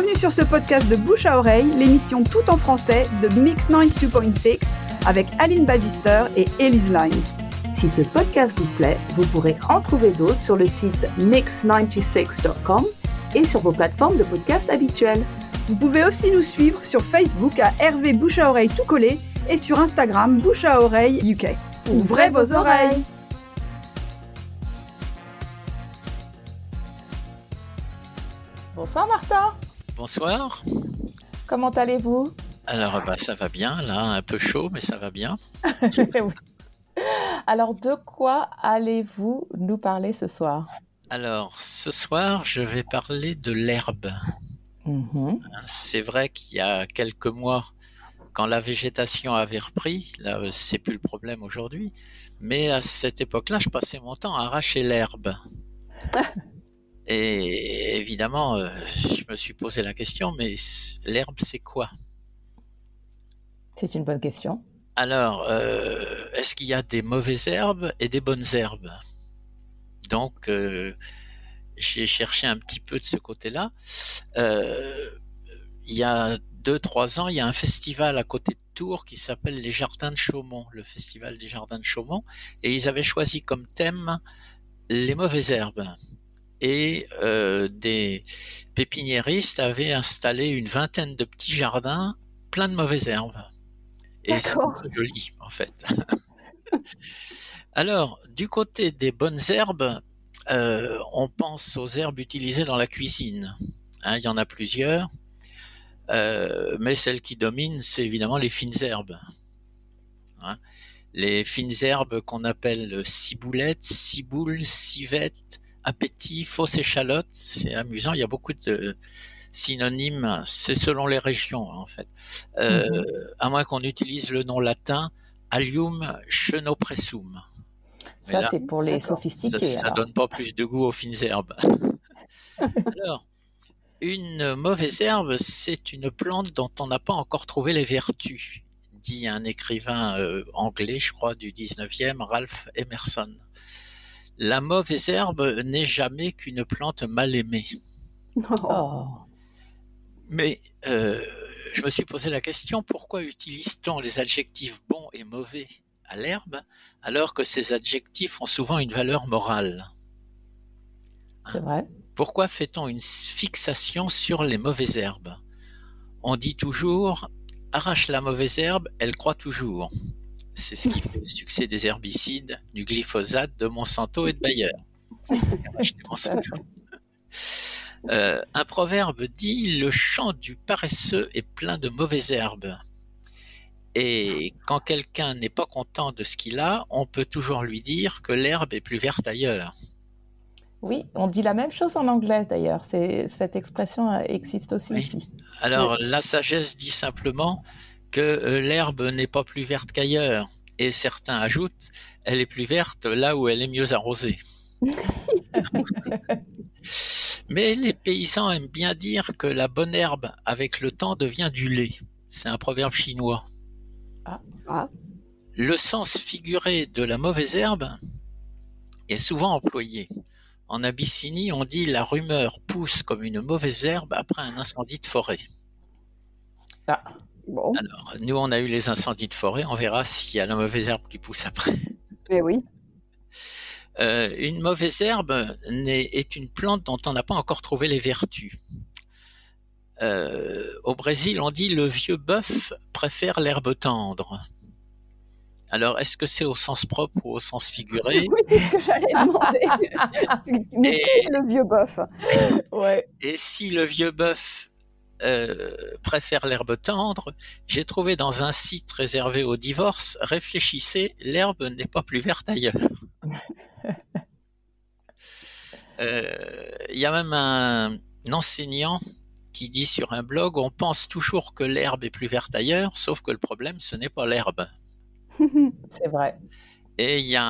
Bienvenue sur ce podcast de Bouche à Oreille, l'émission tout en français de Mix 92.6 avec Aline Bagister et Elise Lines. Si ce podcast vous plaît, vous pourrez en trouver d'autres sur le site mix96.com et sur vos plateformes de podcast habituelles. Vous pouvez aussi nous suivre sur Facebook à Hervé Bouche à Oreille tout collé et sur Instagram Bouche à Oreille UK. Ouvrez vos oreilles Bonsoir Martin. Bonsoir. Comment allez-vous? Alors bah, ça va bien, là un peu chaud mais ça va bien. Alors de quoi allez-vous nous parler ce soir? Alors ce soir je vais parler de l'herbe. Mhm. C'est vrai qu'il y a quelques mois quand la végétation avait repris, là c'est plus le problème aujourd'hui, mais à cette époque-là je passais mon temps à arracher l'herbe. Et évidemment, euh, je me suis posé la question, mais l'herbe, c'est quoi? C'est une bonne question. Alors, euh, est-ce qu'il y a des mauvaises herbes et des bonnes herbes? Donc, euh, j'ai cherché un petit peu de ce côté-là. il y a deux, trois ans, il y a un festival à côté de Tours qui s'appelle les Jardins de Chaumont, le festival des Jardins de Chaumont, et ils avaient choisi comme thème les mauvaises herbes et euh, des pépiniéristes avaient installé une vingtaine de petits jardins pleins de mauvaises herbes. Et c'est joli en fait. Alors, du côté des bonnes herbes, euh, on pense aux herbes utilisées dans la cuisine. Hein, il y en a plusieurs, euh, mais celle qui domine, c'est évidemment les fines herbes. Hein. les fines herbes qu'on appelle ciboulettes, ciboules, civettes, appétit, fausse échalote, c'est amusant. Il y a beaucoup de synonymes. C'est selon les régions en fait. Euh, mhm. À moins qu'on utilise le nom latin Allium chenopressum. Ça, c'est pour les sophistiqués. Ça, ne donne pas plus de goût aux fines herbes. alors, une mauvaise herbe, c'est une plante dont on n'a pas encore trouvé les vertus, dit un écrivain euh, anglais, je crois, du 19e, Ralph Emerson. La mauvaise herbe n'est jamais qu'une plante mal aimée. Oh. Mais euh, je me suis posé la question, pourquoi utilise-t-on les adjectifs bons et mauvais à l'herbe alors que ces adjectifs ont souvent une valeur morale? C'est vrai. Pourquoi fait-on une fixation sur les mauvaises herbes? On dit toujours arrache la mauvaise herbe, elle croit toujours. C'est ce qui fait le succès des herbicides, du glyphosate, de Monsanto et de Bayer. Euh, un proverbe dit le champ du paresseux est plein de mauvaises herbes. Et quand quelqu'un n'est pas content de ce qu'il a, on peut toujours lui dire que l'herbe est plus verte ailleurs. Oui, on dit la même chose en anglais d'ailleurs. Cette expression existe aussi ici. Alors la sagesse dit simplement que euh, l'herbe n'est pas plus verte qu'ailleurs. Et certains ajoutent, elle est plus verte là où elle est mieux arrosée. Mais les paysans aiment bien dire que la bonne herbe avec le temps devient du lait. C'est un proverbe chinois. Ah. Ah. Le sens figuré de la mauvaise herbe est souvent employé. En Abyssinie, on dit la rumeur pousse comme une mauvaise herbe après un incendie de forêt. Ah. Alors, nous, on a eu les incendies de forêt. On verra s'il y a la mauvaise herbe qui pousse après. Eh oui. Euh, une mauvaise herbe est, une plante dont on n'a pas encore trouvé les vertus. Euh, au Brésil, on dit le vieux bœuf préfère l'herbe tendre. Alors, est-ce que c'est au sens propre ou au sens figuré? Oui, c'est ce que j'allais demander. et... le vieux bœuf. Ouais. Et si le vieux bœuf euh, préfère l'herbe tendre, j'ai trouvé dans un site réservé au divorce, réfléchissez, l'herbe n'est pas plus verte ailleurs. Euh, il y a même un, enseignant qui dit sur un blog, on pense toujours que l'herbe est plus verte ailleurs, sauf que le problème, ce n'est pas l'herbe. C'est vrai. Et il y a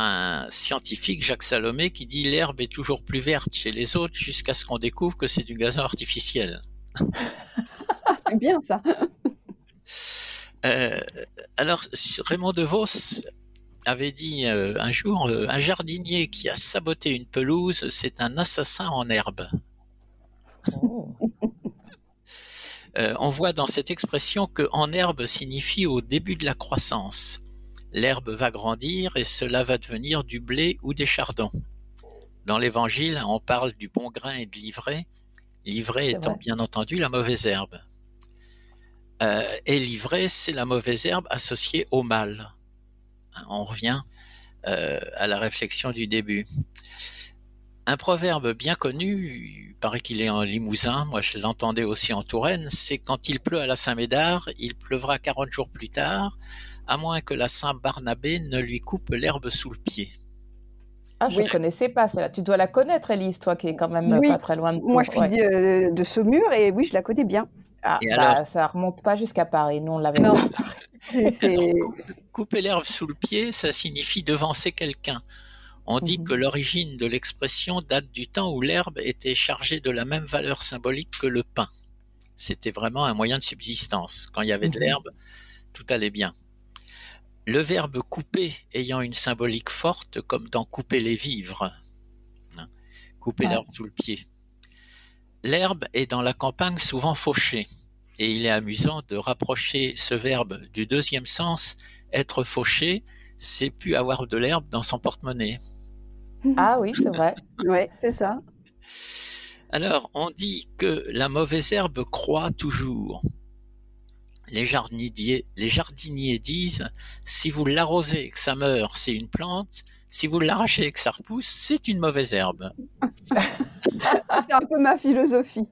un scientifique, Jacques Salomé, qui dit l'herbe est toujours plus verte chez les autres jusqu'à ce qu'on découvre que c'est du gazon artificiel. c'est bien ça. Euh, alors, Raymond DeVos avait dit euh, un jour euh, un jardinier qui a saboté une pelouse, c'est un assassin en herbe. Oh. On voit dans cette expression que en herbe signifie au début de la croissance. L'herbe va grandir et cela va devenir du blé ou des chardons. Dans l'évangile, on parle du bon grain et de l'ivraie, l'ivraie étant bien entendu la mauvaise herbe. Euh, et l'ivraie, c'est la mauvaise herbe associée au mal. Hein, on revient euh, à la réflexion du début. Un proverbe bien connu, il paraît qu'il est en Limousin, moi je l'entendais aussi en Touraine, c'est quand il pleut à la Saint-Médard, il pleuvra 40 jours plus tard, à moins que la Saint-Barnabé ne lui coupe l'herbe sous le pied. Ah, je ne connaissais pas celle-là. Tu dois la connaître, Elise, toi qui es quand même pas très loin de Moi, je suis de, de Saumur et oui, je la connais bien. Ah, bah, ça remonte pas jusqu'à Paris. Nous, on l'avait pas. couper l'herbe sous le pied, ça signifie devancer quelqu'un. On dit que mhm. l'origine de l'expression date du temps où l'herbe était chargée de la même valeur symbolique que le pain. C'était vraiment un moyen de subsistance. Quand il y avait de mhm. l'herbe, tout allait bien. Le verbe couper ayant une symbolique forte, comme dans couper les vivres. Hein, couper l'herbe sous le pied. L'herbe est dans la campagne souvent fauchée, et il est amusant de rapprocher ce verbe du deuxième sens, être fauché, c'est plus avoir de l'herbe dans son porte-monnaie. Ah oui, c'est vrai. oui, c'est ça. Alors, on dit que la mauvaise herbe croît toujours. Les jardiniers, les jardiniers disent, si vous l'arrosez et que ça meurt, c'est une plante. Si vous l'arrachez et que ça repousse, c'est une mauvaise herbe. c'est un peu ma philosophie.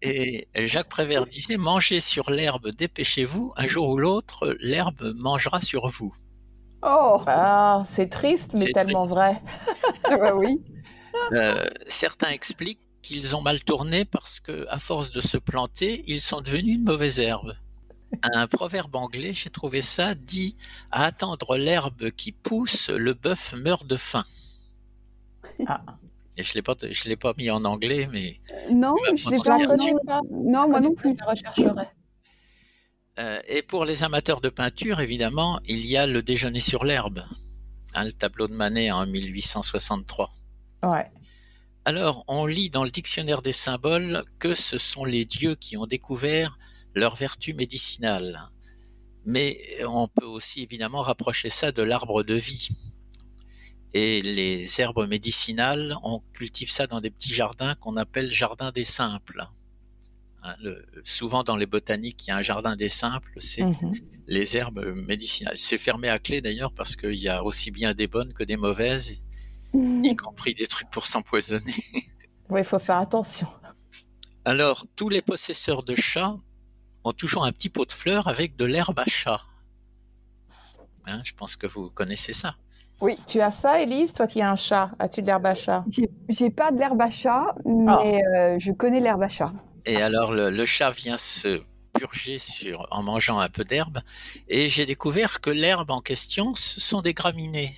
et Jacques Prévert disait, mangez sur l'herbe, dépêchez-vous, un jour ou l'autre, l'herbe mangera sur vous. Oh, ah, c'est triste, mais tellement vrai. Bah oui. Euh, certains expliquent qu'ils ont mal tourné parce que, à force de se planter, ils sont devenus une mauvaise herbe. Un proverbe anglais, j'ai trouvé ça, dit à attendre l'herbe qui pousse, le bœuf meurt de faim. Ah. Et je l'ai pas, je l'ai pas mis en anglais, mais non, je l'ai pas. Non, moi non plus. Je rechercherai. Euh, et pour les amateurs de peinture, évidemment, il y a le déjeuner sur l'herbe, hein, le tableau de Manet en 1863. Ouais. Alors, on lit dans le dictionnaire des symboles que ce sont les dieux qui ont découvert leur vertu médicinale. Mais on peut aussi évidemment rapprocher ça de l'arbre de vie. Et les herbes médicinales, on cultive ça dans des petits jardins qu'on appelle jardins des simples. Hein, souvent dans les botaniques, il y a un jardin des simples, c'est mhm. les herbes médicinales. C'est fermé à clé d'ailleurs parce qu'il y a aussi bien des bonnes que des mauvaises. Y compris des trucs pour s'empoisonner. Oui, il faut faire attention. Alors, tous les possesseurs de chats ont toujours un petit pot de fleurs avec de l'herbe à chat. Hein, je pense que vous connaissez ça. Oui, tu as ça, Elise, toi qui as un chat. As-tu de l'herbe à chat? J'ai pas de l'herbe à chat, mais ah. euh, je connais l'herbe à chat. Et alors le, chat vient se purger sur, en mangeant un peu d'herbe, et j'ai découvert que l'herbe en question, ce sont des graminées.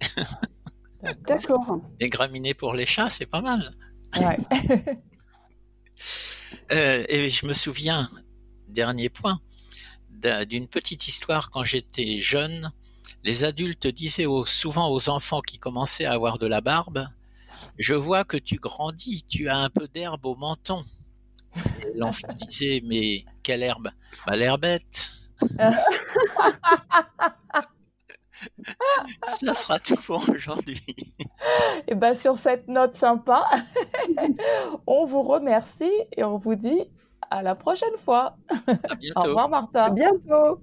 D'accord. Des graminées pour les chats, c'est pas mal. Ouais. euh, et je me souviens, dernier point, d'une petite histoire quand j'étais jeune. Les adultes disaient souvent aux enfants qui commençaient à avoir de la barbe, je vois que tu grandis, tu as un peu d'herbe au menton. L'enfant disait, mais quelle herbe? Bah, L'herbette. Ça sera tout pour aujourd'hui. Et bien sur cette note sympa, on vous remercie et on vous dit à la prochaine fois. À bientôt. Au revoir Martha. À bientôt.